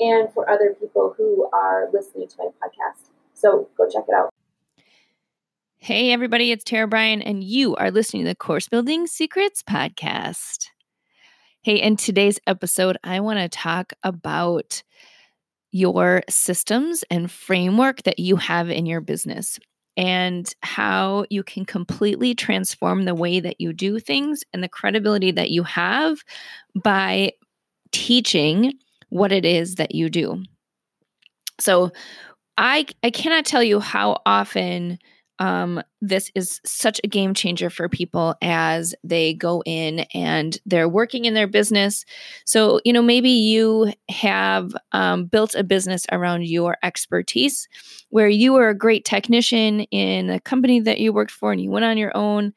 and for other people who are listening to my podcast. So go check it out. Hey, everybody, it's Tara Bryan, and you are listening to the Course Building Secrets podcast. Hey, in today's episode, I want to talk about your systems and framework that you have in your business and how you can completely transform the way that you do things and the credibility that you have by teaching what it is that you do. So I I cannot tell you how often um, this is such a game changer for people as they go in and they're working in their business. So, you know, maybe you have um, built a business around your expertise where you were a great technician in a company that you worked for and you went on your own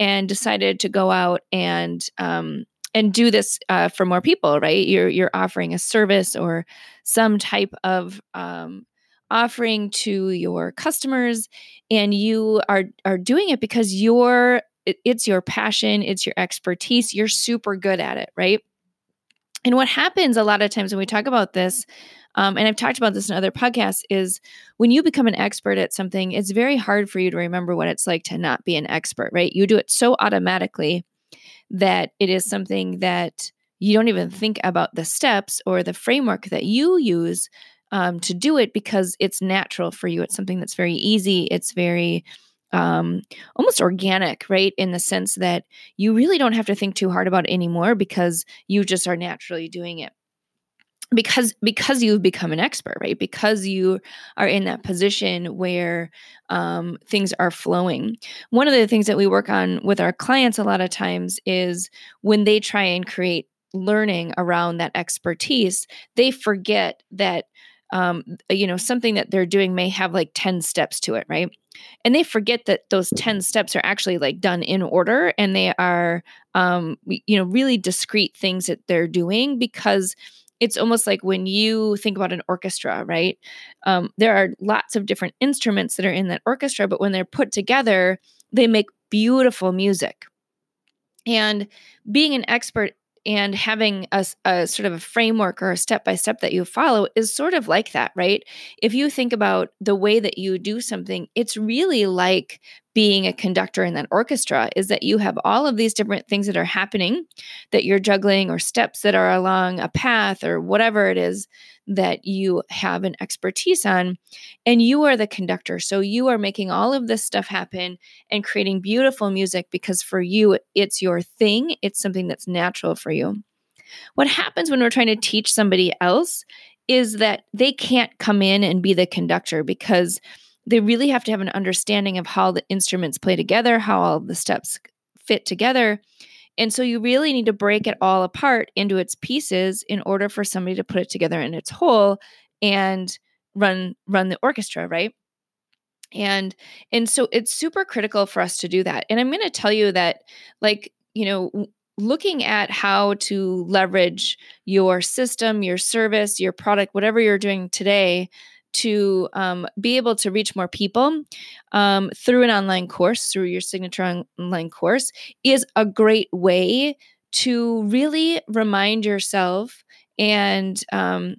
and decided to go out and um, and do this uh, for more people, right? You're you're offering a service or some type of um, offering to your customers, and you are are doing it because you're it's your passion, it's your expertise. You're super good at it, right? And what happens a lot of times when we talk about this, um, and I've talked about this in other podcasts, is when you become an expert at something, it's very hard for you to remember what it's like to not be an expert, right? You do it so automatically that it is something that you don't even think about the steps or the framework that you use um, to do it because it's natural for you. It's something that's very easy. It's very um, almost organic, right? In the sense that you really don't have to think too hard about it anymore because you just are naturally doing it because because you've become an expert right? Because you are in that position where um, things are flowing. One of the things that we work on with our clients a lot of times is when they try and create learning around that expertise they forget that um, you know something that they're doing may have like 10 steps to it right? And they forget that those 10 steps are actually like done in order and they are um, you know really discrete things that they're doing because it's almost like when you think about an orchestra, right? Um, there are lots of different instruments that are in that orchestra, but when they're put together, they make beautiful music. And being an expert and having a, a, sort of a framework or a step by step that you follow is sort of like that, right? If you think about the way that you do something, it's really like being a conductor in that orchestra is that you have all of these different things that are happening that you're juggling or steps that are along a path or whatever it is that you have an expertise on. And you are the conductor. So you are making all of this stuff happen and creating beautiful music because for you it's your thing. It's something that's natural for you. What happens when we're trying to teach somebody else is that they can't come in and be the conductor because they really have to have an understanding of how the instruments play together, how all the steps fit together. And so you really need to break it all apart into its pieces in order for somebody to put it together in its whole and run run the orchestra, right? And and so it's super critical for us to do that. And I'm going to tell you that like, you know, looking at how to leverage your system, your service, your product, whatever you're doing today to um, be able to reach more people um, through an online course, through your signature online course, is a great way to really remind yourself and um,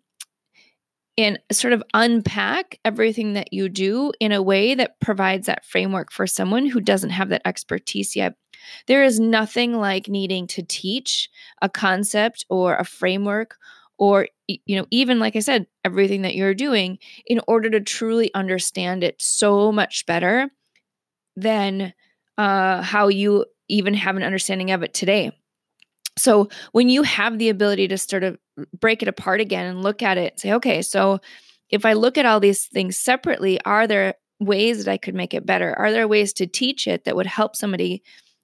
and sort of unpack everything that you do in a way that provides that framework for someone who doesn't have that expertise yet. There is nothing like needing to teach a concept or a framework or you know even like i said everything that you're doing in order to truly understand it so much better than uh, how you even have an understanding of it today. So when you have the ability to sort of break it apart again and look at it say okay so if i look at all these things separately are there ways that i could make it better? Are there ways to teach it that would help somebody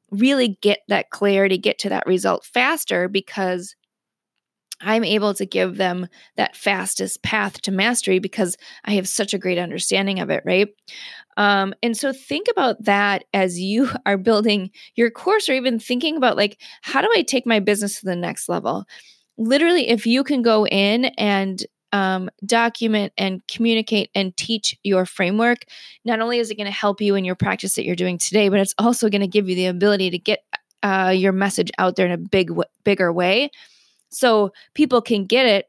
really get that clarity get to that result faster because I'm able to give them that fastest path to mastery because I have such a great understanding of it, right? Um, and so think about that as you are building your course or even thinking about like, how do I take my business to the next level? Literally, if you can go in and um, document and communicate and teach your framework, not only is it going to help you in your practice that you're doing today, but it's also going to give you the ability to get uh, your message out there in a big, bigger way so people can get it,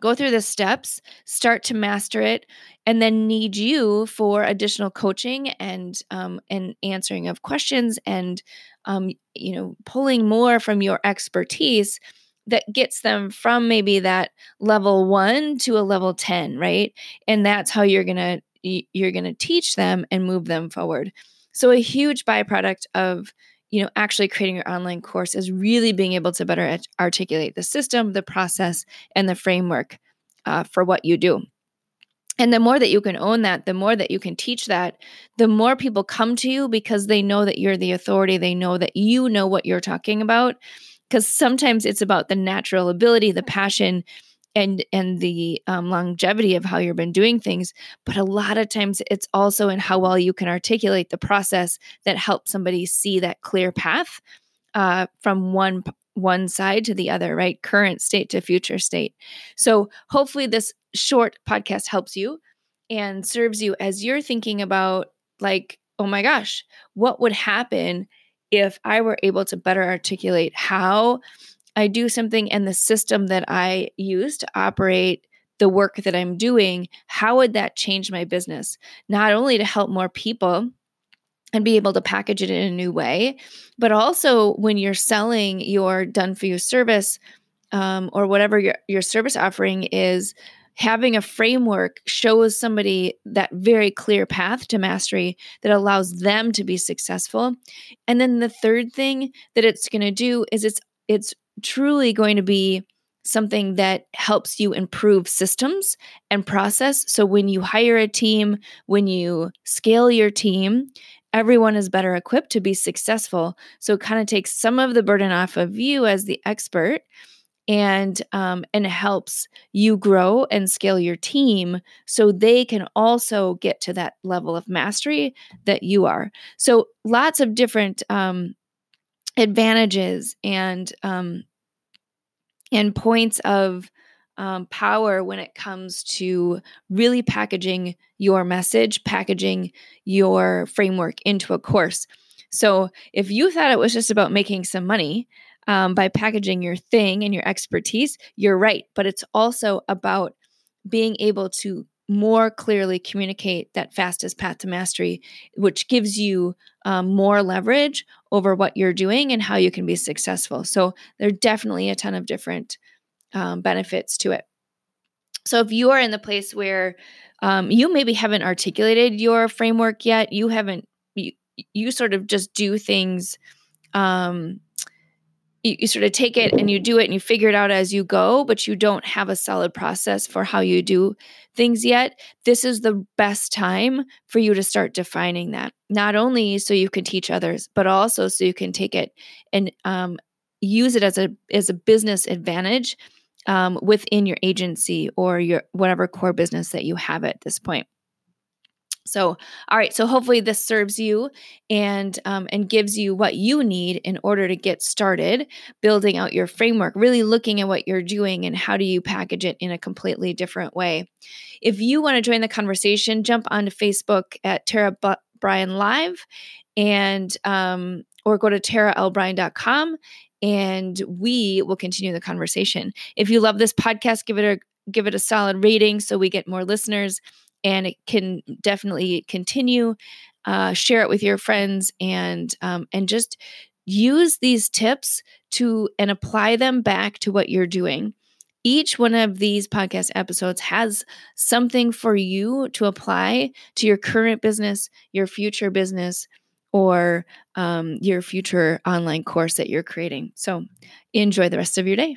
go through the steps, start to master it, and then need you for additional coaching and um, and answering of questions and um, you know pulling more from your expertise that gets them from maybe that level one to a level 10 right? And that's how you're gonna you're gonna teach them and move them forward. So a huge byproduct of you know actually creating your online course is really being able to better articulate the system the process and the framework uh, for what you do. And the more that you can own that the more that you can teach that the more people come to you because they know that you're the authority they know that you know what you're talking about. Because sometimes it's about the natural ability the passion and and the um, longevity of how you've been doing things but a lot of times it's also in how well you can articulate the process that helps somebody see that clear path uh, from one one side to the other right? Current state to future state. So hopefully this short podcast helps you and serves you as you're thinking about like oh my gosh what would happen if i were able to better articulate how I do something and the system that I use to operate the work that I'm doing, how would that change my business? Not only to help more people and be able to package it in a new way, but also when you're selling your done for you service um, or whatever your, your service offering is, having a framework shows somebody that very clear path to mastery that allows them to be successful. And then the third thing that it's going to do is it's it's truly going to be something that helps you improve systems and process. So when you hire a team, when you scale your team, everyone is better equipped to be successful. So it kind of takes some of the burden off of you as the expert and um, and helps you grow and scale your team so they can also get to that level of mastery that you are so lots of different um, advantages and um, and points of um, power when it comes to really packaging your message, packaging your framework into a course. So, if you thought it was just about making some money um, by packaging your thing and your expertise, you're right. But it's also about being able to more clearly communicate that fastest path to mastery, which gives you um, more leverage over what you're doing and how you can be successful. So, there are definitely a ton of different um, benefits to it. So, if you are in the place where um, you maybe haven't articulated your framework yet, you haven't, you, you sort of just do things um, you, you sort of take it and you do it and you figure it out as you go, but you don't have a solid process for how you do things yet, this is the best time for you to start defining that. Not only so you can teach others, but also so you can take it and um, use it as a as a business advantage um, within your agency or your whatever core business that you have at this point. So, all right. So hopefully this serves you and um, and gives you what you need in order to get started building out your framework. Really looking at what you're doing and how do you package it in a completely different way. If you want to join the conversation, jump onto Facebook at Tara B- Live, and um, or go to taralbryan.com and we will continue the conversation. If you love this podcast, give it a give it a solid rating so we get more listeners and it can definitely continue. Uh, share it with your friends and um, and just use these tips to and apply them back to what you're doing. each one of these podcast episodes has something for you to apply to your current business, your future business, or um, your future online course that you're creating. So enjoy the rest of your day.